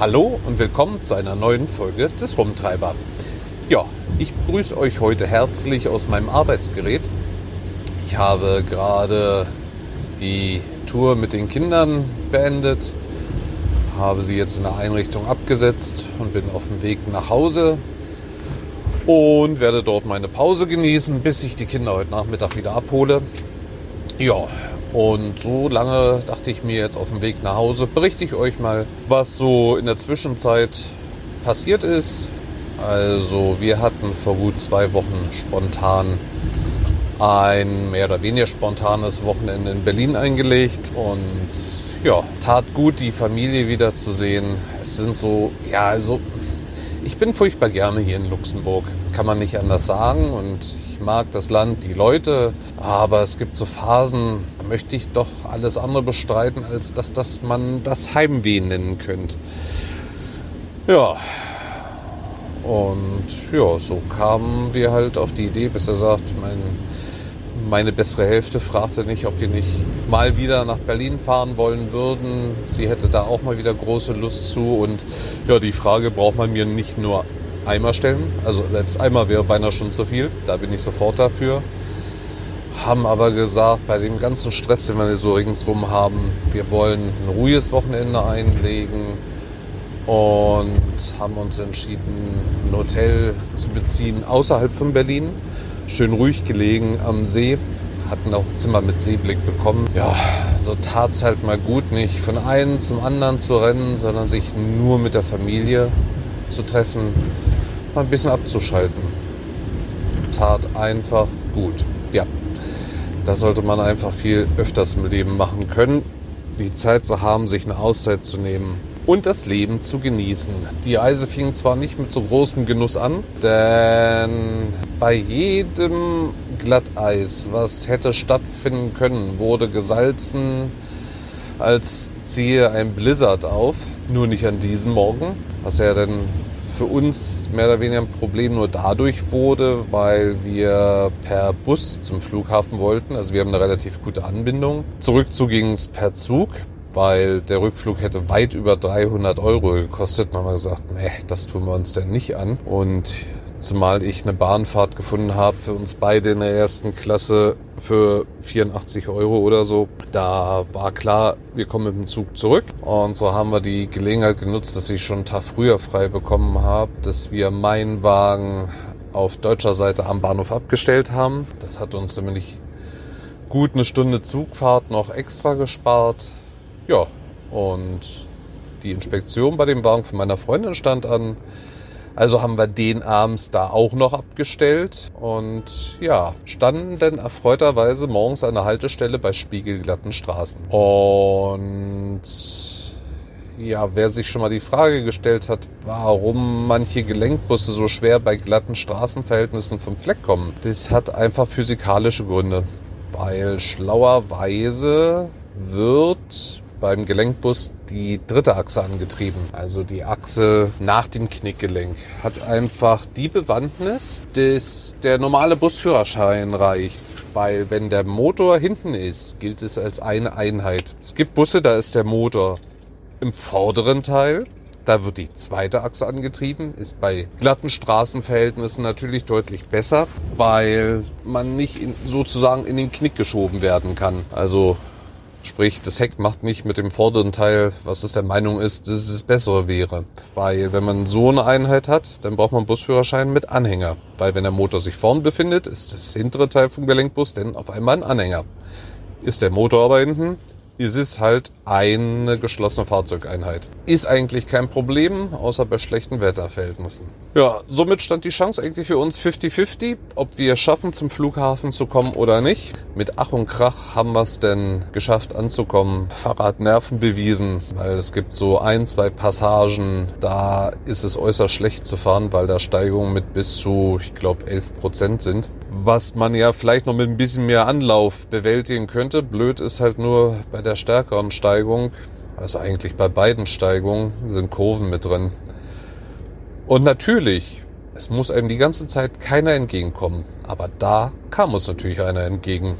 Hallo und willkommen zu einer neuen Folge des Rumtreiber. Ja, ich begrüße euch heute herzlich aus meinem Arbeitsgerät. Ich habe gerade die Tour mit den Kindern beendet, habe sie jetzt in der Einrichtung abgesetzt und bin auf dem Weg nach Hause und werde dort meine Pause genießen, bis ich die Kinder heute Nachmittag wieder abhole. Ja, und so lange dachte ich mir jetzt auf dem Weg nach Hause, berichte ich euch mal, was so in der Zwischenzeit passiert ist. Also wir hatten vor gut zwei Wochen spontan ein mehr oder weniger spontanes Wochenende in Berlin eingelegt und ja, tat gut, die Familie wiederzusehen. Es sind so, ja, also ich bin furchtbar gerne hier in Luxemburg, kann man nicht anders sagen und ich mag das Land, die Leute, aber es gibt so Phasen, da möchte ich doch alles andere bestreiten, als dass das man das Heimweh nennen könnte. Ja. Und ja, so kamen wir halt auf die Idee, besser gesagt, mein, meine bessere Hälfte fragte nicht, ob wir nicht mal wieder nach Berlin fahren wollen würden. Sie hätte da auch mal wieder große Lust zu. Und ja, die Frage braucht man mir nicht nur einmal stellen. Also selbst einmal wäre beinahe schon zu viel. Da bin ich sofort dafür haben aber gesagt, bei dem ganzen Stress, den wir so ringsrum haben, wir wollen ein ruhiges Wochenende einlegen und haben uns entschieden, ein Hotel zu beziehen außerhalb von Berlin. Schön ruhig gelegen am See, hatten auch Zimmer mit Seeblick bekommen. Ja, so tat es halt mal gut, nicht von einem zum anderen zu rennen, sondern sich nur mit der Familie zu treffen, mal ein bisschen abzuschalten. Tat einfach gut. Ja, das sollte man einfach viel öfters im Leben machen können. Die Zeit zu haben, sich eine Auszeit zu nehmen und das Leben zu genießen. Die Reise fing zwar nicht mit so großem Genuss an, denn bei jedem Glatteis, was hätte stattfinden können, wurde gesalzen, als ziehe ein Blizzard auf. Nur nicht an diesem Morgen, was ja dann für uns mehr oder weniger ein Problem nur dadurch wurde, weil wir per Bus zum Flughafen wollten. Also wir haben eine relativ gute Anbindung. Zurückzu ging es per Zug, weil der Rückflug hätte weit über 300 Euro gekostet. Man hat gesagt, nee, das tun wir uns denn nicht an. Und Zumal ich eine Bahnfahrt gefunden habe für uns beide in der ersten Klasse für 84 Euro oder so. Da war klar, wir kommen mit dem Zug zurück. Und so haben wir die Gelegenheit genutzt, dass ich schon einen Tag früher frei bekommen habe, dass wir meinen Wagen auf deutscher Seite am Bahnhof abgestellt haben. Das hat uns nämlich gut eine Stunde Zugfahrt noch extra gespart. Ja, und die Inspektion bei dem Wagen von meiner Freundin stand an. Also haben wir den abends da auch noch abgestellt und ja, standen dann erfreuterweise morgens an der Haltestelle bei spiegelglatten Straßen. Und ja, wer sich schon mal die Frage gestellt hat, warum manche Gelenkbusse so schwer bei glatten Straßenverhältnissen vom Fleck kommen, das hat einfach physikalische Gründe. Weil schlauerweise wird beim Gelenkbus die dritte Achse angetrieben, also die Achse nach dem Knickgelenk. Hat einfach die Bewandtnis, dass der normale Busführerschein reicht. Weil wenn der Motor hinten ist, gilt es als eine Einheit. Es gibt Busse, da ist der Motor im vorderen Teil. Da wird die zweite Achse angetrieben, ist bei glatten Straßenverhältnissen natürlich deutlich besser, weil man nicht in, sozusagen in den Knick geschoben werden kann. Also Sprich, das Heck macht nicht mit dem vorderen Teil, was es der Meinung ist, dass es das Bessere wäre. Weil wenn man so eine Einheit hat, dann braucht man Busführerschein mit Anhänger. Weil wenn der Motor sich vorn befindet, ist das hintere Teil vom Gelenkbus dann auf einmal ein Anhänger. Ist der Motor aber hinten, ist es halt eine geschlossene Fahrzeugeinheit. Ist eigentlich kein Problem, außer bei schlechten Wetterverhältnissen. Ja, somit stand die Chance eigentlich für uns 50-50, ob wir schaffen, zum Flughafen zu kommen oder nicht. Mit Ach und Krach haben wir es denn geschafft anzukommen. Fahrrad Nerven bewiesen, weil es gibt so ein, zwei Passagen, da ist es äußerst schlecht zu fahren, weil da Steigungen mit bis zu, ich glaube, 11 Prozent sind was man ja vielleicht noch mit ein bisschen mehr Anlauf bewältigen könnte. Blöd ist halt nur bei der stärkeren Steigung, also eigentlich bei beiden Steigungen sind Kurven mit drin. Und natürlich, es muss einem die ganze Zeit keiner entgegenkommen. Aber da kam uns natürlich einer entgegen.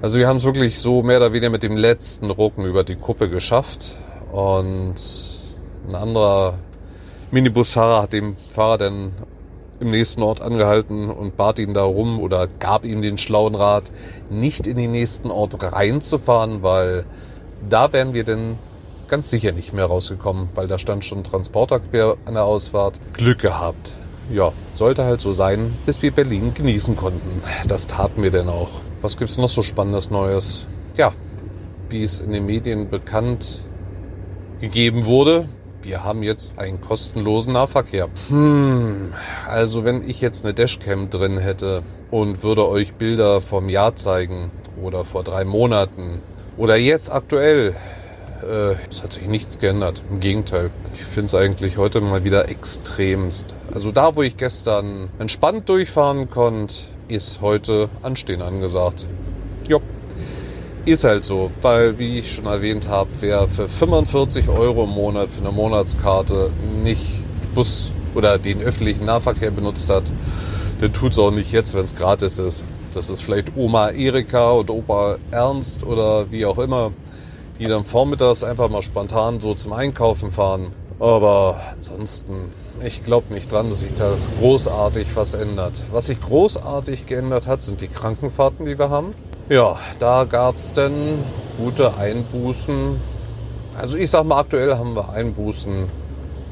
Also wir haben es wirklich so mehr oder weniger mit dem letzten Rucken über die Kuppe geschafft. Und Ein anderer Minibusfahrer hat dem Fahrer dann im nächsten Ort angehalten und bat ihn darum oder gab ihm den schlauen Rat, nicht in den nächsten Ort reinzufahren, weil da wären wir denn ganz sicher nicht mehr rausgekommen, weil da stand schon ein Transporter quer an der Ausfahrt. Glück gehabt. Ja, sollte halt so sein, dass wir Berlin genießen konnten. Das taten wir denn auch. Was gibt's noch so Spannendes Neues? Ja, wie es in den Medien bekannt gegeben wurde, wir haben jetzt einen kostenlosen Nahverkehr. Hm, also wenn ich jetzt eine Dashcam drin hätte und würde euch Bilder vom Jahr zeigen oder vor drei Monaten oder jetzt aktuell, äh, es hat sich nichts geändert. Im Gegenteil, ich finde es eigentlich heute mal wieder extremst. Also da, wo ich gestern entspannt durchfahren konnte, ist heute Anstehen angesagt. Jopp. Ist halt so, weil, wie ich schon erwähnt habe, wer für 45 Euro im Monat für eine Monatskarte nicht Bus oder den öffentlichen Nahverkehr benutzt hat, der tut es auch nicht jetzt, wenn es gratis ist. Das ist vielleicht Oma Erika oder Opa Ernst oder wie auch immer, die dann vormittags einfach mal spontan so zum Einkaufen fahren. Aber ansonsten, ich glaube nicht dran, dass sich da großartig was ändert. Was sich großartig geändert hat, sind die Krankenfahrten, die wir haben. Ja, da gab es dann gute Einbußen. Also ich sag mal, aktuell haben wir Einbußen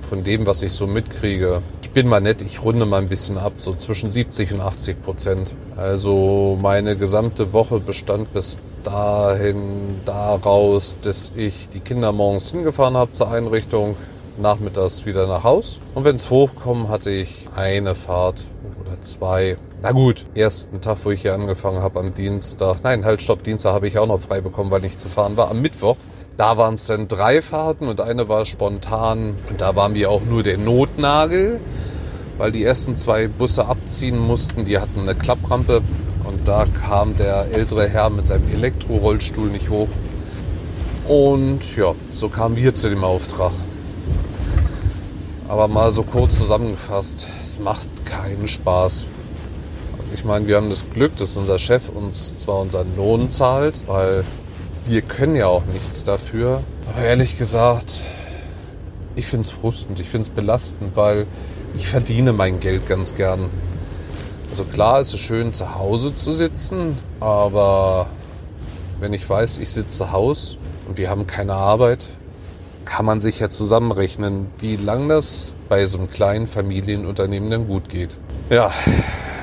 von dem, was ich so mitkriege. Ich bin mal nett, ich runde mal ein bisschen ab, so zwischen 70 und 80 Prozent. Also meine gesamte Woche bestand bis dahin daraus, dass ich die Kinder morgens hingefahren habe zur Einrichtung, nachmittags wieder nach Haus. Und wenn es hochkommt, hatte ich eine Fahrt oder zwei na gut, ersten Tag, wo ich hier angefangen habe am Dienstag, nein, halt, stopp, Dienstag habe ich auch noch frei bekommen, weil nicht zu fahren war. Am Mittwoch, da waren es dann drei Fahrten und eine war spontan. Und da waren wir auch nur der Notnagel, weil die ersten zwei Busse abziehen mussten. Die hatten eine Klapprampe und da kam der ältere Herr mit seinem Elektrorollstuhl nicht hoch. Und ja, so kamen wir zu dem Auftrag. Aber mal so kurz zusammengefasst, es macht keinen Spaß. Ich meine, wir haben das Glück, dass unser Chef uns zwar unseren Lohn zahlt, weil wir können ja auch nichts dafür. Aber ehrlich gesagt, ich finde es frustend, ich finde es belastend, weil ich verdiene mein Geld ganz gern. Also klar, es ist schön zu Hause zu sitzen, aber wenn ich weiß, ich sitze zu Hause und wir haben keine Arbeit, kann man sich ja zusammenrechnen, wie lang das bei so einem kleinen Familienunternehmen dann gut geht. Ja,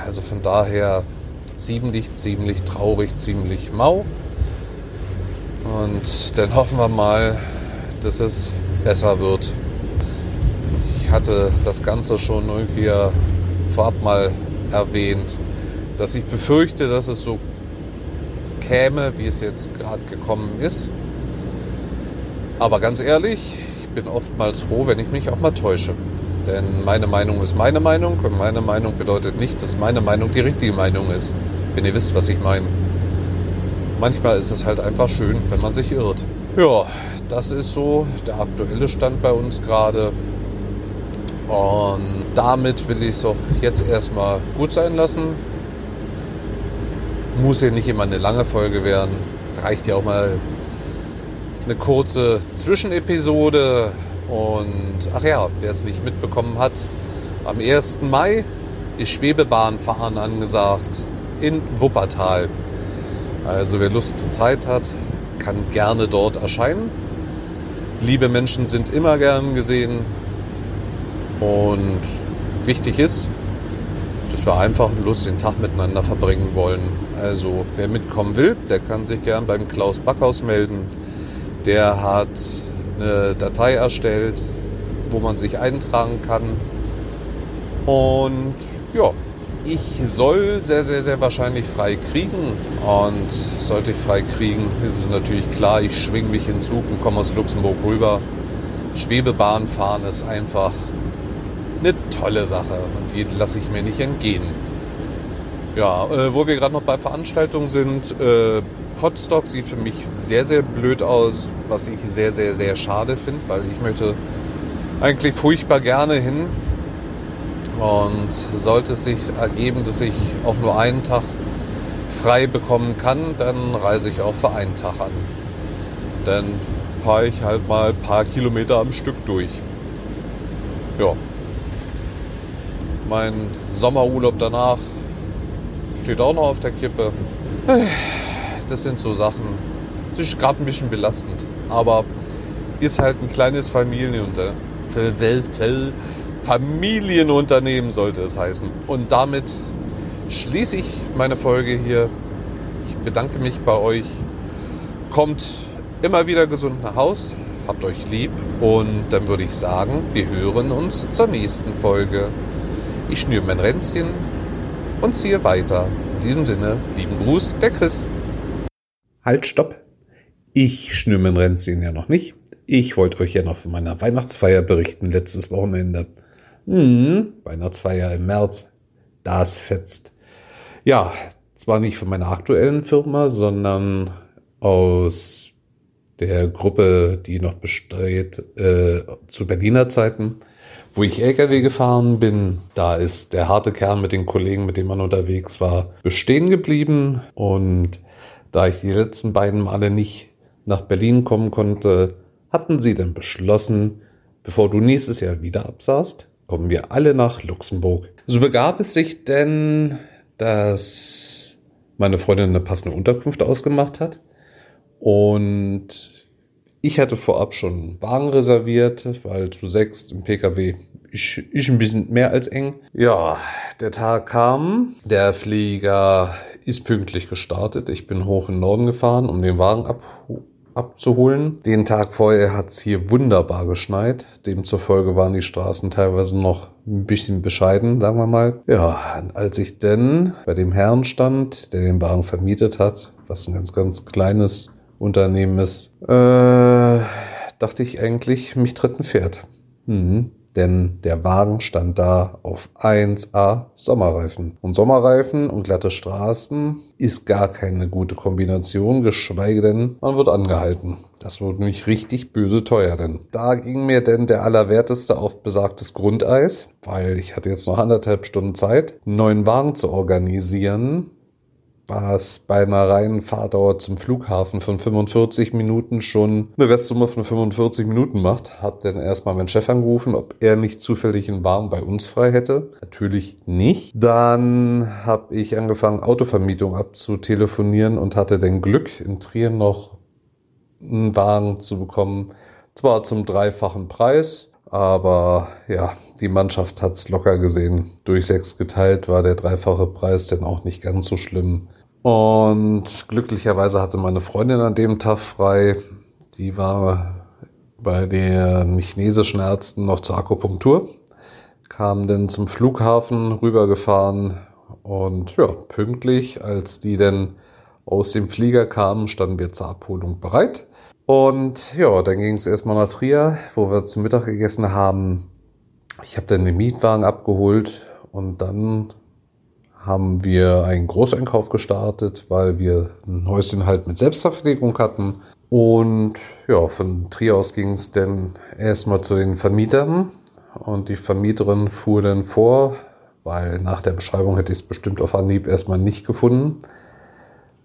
also von daher ziemlich, ziemlich traurig, ziemlich mau. Und dann hoffen wir mal, dass es besser wird. Ich hatte das Ganze schon irgendwie vorab mal erwähnt, dass ich befürchte, dass es so käme, wie es jetzt gerade gekommen ist. Aber ganz ehrlich, ich bin oftmals froh, wenn ich mich auch mal täusche. Denn meine Meinung ist meine Meinung und meine Meinung bedeutet nicht, dass meine Meinung die richtige Meinung ist. Wenn ihr wisst, was ich meine. Manchmal ist es halt einfach schön, wenn man sich irrt. Ja, das ist so der aktuelle Stand bei uns gerade. Und damit will ich es auch jetzt erstmal gut sein lassen. Muss ja nicht immer eine lange Folge werden. Reicht ja auch mal eine kurze Zwischenepisode. Und ach ja, wer es nicht mitbekommen hat, am 1. Mai ist Schwebebahnfahren angesagt in Wuppertal. Also wer Lust und Zeit hat, kann gerne dort erscheinen. Liebe Menschen sind immer gern gesehen. Und wichtig ist, dass wir einfach einen lustigen Tag miteinander verbringen wollen. Also wer mitkommen will, der kann sich gern beim Klaus Backhaus melden. Der hat eine Datei erstellt, wo man sich eintragen kann. Und ja, ich soll sehr, sehr, sehr wahrscheinlich frei kriegen. Und sollte ich frei kriegen, ist es natürlich klar, ich schwinge mich in Zug und komme aus Luxemburg rüber. Schwebebahn fahren ist einfach eine tolle Sache und die lasse ich mir nicht entgehen. Ja, äh, wo wir gerade noch bei Veranstaltungen sind, äh, Podstock sieht für mich sehr, sehr blöd aus, was ich sehr, sehr, sehr schade finde, weil ich möchte eigentlich furchtbar gerne hin. Und sollte es sich ergeben, dass ich auch nur einen Tag frei bekommen kann, dann reise ich auch für einen Tag an. Dann fahre ich halt mal ein paar Kilometer am Stück durch. ja, mein Sommerurlaub danach steht auch noch auf der Kippe. Das sind so Sachen. Das ist gerade ein bisschen belastend. Aber ist halt ein kleines Familienunter Familienunternehmen sollte es heißen. Und damit schließe ich meine Folge hier. Ich bedanke mich bei euch. Kommt immer wieder gesund nach Haus. Habt euch lieb. Und dann würde ich sagen, wir hören uns zur nächsten Folge. Ich schnüre mein Ränzchen und ziehe weiter. In diesem Sinne, lieben Gruß, der Chris. Halt, stopp. Ich schnüre mein Ränzchen ja noch nicht. Ich wollte euch ja noch von meiner Weihnachtsfeier berichten letztes Wochenende. Hm, Weihnachtsfeier im März. Das fetzt. Ja, zwar nicht von meiner aktuellen Firma, sondern aus der Gruppe, die noch besteht, äh, zu Berliner Zeiten, wo ich LKW gefahren bin. Da ist der harte Kern mit den Kollegen, mit denen man unterwegs war, bestehen geblieben. Und da ich die letzten beiden Male nicht nach Berlin kommen konnte, hatten sie dann beschlossen, bevor du nächstes Jahr wieder absaßt, kommen wir alle nach Luxemburg. So begab es sich denn, dass meine Freundin eine passende Unterkunft ausgemacht hat und ich hatte vorab schon Wagen reserviert, weil zu sechs im PKW ist, ist ein bisschen mehr als eng. Ja, der Tag kam, der Flieger ist pünktlich gestartet. Ich bin hoch in den Norden gefahren, um den Wagen ab, abzuholen. Den Tag vorher hat es hier wunderbar geschneit. Demzufolge waren die Straßen teilweise noch ein bisschen bescheiden, sagen wir mal. Ja, als ich denn bei dem Herrn stand, der den Wagen vermietet hat, was ein ganz, ganz kleines Unternehmen ist, äh, dachte ich eigentlich, mich tritt ein Pferd. Mhm denn der Wagen stand da auf 1A Sommerreifen. Und Sommerreifen und glatte Straßen ist gar keine gute Kombination, geschweige denn, man wird angehalten. Das wurde nämlich richtig böse teuer, denn da ging mir denn der Allerwerteste auf besagtes Grundeis, weil ich hatte jetzt noch anderthalb Stunden Zeit, einen neuen Wagen zu organisieren was bei einer reinen Fahrdauer zum Flughafen von 45 Minuten schon eine Restsumme von 45 Minuten macht. Hab dann erstmal meinen Chef angerufen, ob er nicht zufällig einen Wagen bei uns frei hätte. Natürlich nicht. Dann habe ich angefangen, Autovermietung abzutelefonieren und hatte den Glück, in Trier noch einen Wagen zu bekommen. Zwar zum dreifachen Preis, aber ja, die Mannschaft hat's locker gesehen. Durch sechs geteilt war der dreifache Preis denn auch nicht ganz so schlimm. Und glücklicherweise hatte meine Freundin an dem Tag frei. Die war bei den chinesischen Ärzten noch zur Akupunktur, kam dann zum Flughafen rübergefahren und ja, pünktlich, als die dann aus dem Flieger kamen, standen wir zur Abholung bereit. Und ja, dann ging es erstmal nach Trier, wo wir zum Mittag gegessen haben. Ich habe dann den Mietwagen abgeholt und dann haben wir einen Großeinkauf gestartet, weil wir ein Häuschen halt mit Selbstverpflegung hatten. Und ja, von Trier aus ging es dann erstmal zu den Vermietern. Und die Vermieterin fuhr dann vor, weil nach der Beschreibung hätte ich es bestimmt auf Anhieb erstmal nicht gefunden.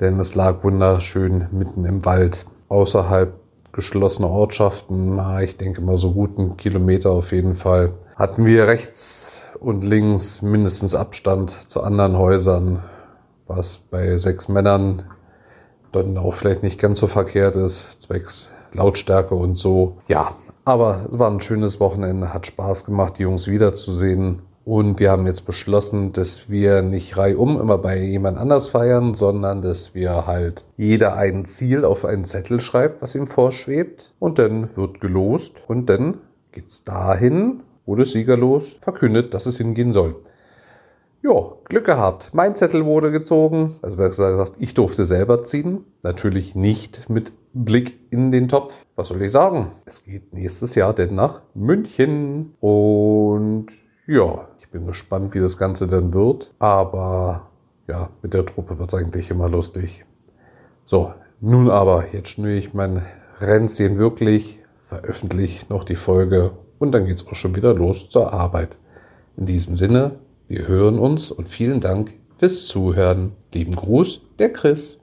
Denn es lag wunderschön mitten im Wald, außerhalb geschlossener Ortschaften. Ich denke mal so guten Kilometer auf jeden Fall. Hatten wir rechts und links mindestens Abstand zu anderen Häusern, was bei sechs Männern dann auch vielleicht nicht ganz so verkehrt ist, zwecks Lautstärke und so. Ja, aber es war ein schönes Wochenende, hat Spaß gemacht, die Jungs wiederzusehen. Und wir haben jetzt beschlossen, dass wir nicht reihum immer bei jemand anders feiern, sondern dass wir halt jeder ein Ziel auf einen Zettel schreibt, was ihm vorschwebt. Und dann wird gelost und dann geht's dahin, wurde siegerlos verkündet, dass es hingehen soll. Jo, Glück gehabt. Mein Zettel wurde gezogen. Also besser gesagt, ich durfte selber ziehen. Natürlich nicht mit Blick in den Topf. Was soll ich sagen? Es geht nächstes Jahr denn nach München. Und ja, ich bin gespannt, wie das Ganze dann wird. Aber ja, mit der Truppe wird es eigentlich immer lustig. So, nun aber, jetzt schnüre ich mein Rennzchen wirklich, veröffentliche noch die Folge und dann geht es auch schon wieder los zur Arbeit. In diesem Sinne, wir hören uns und vielen Dank fürs Zuhören. Lieben Gruß, der Chris.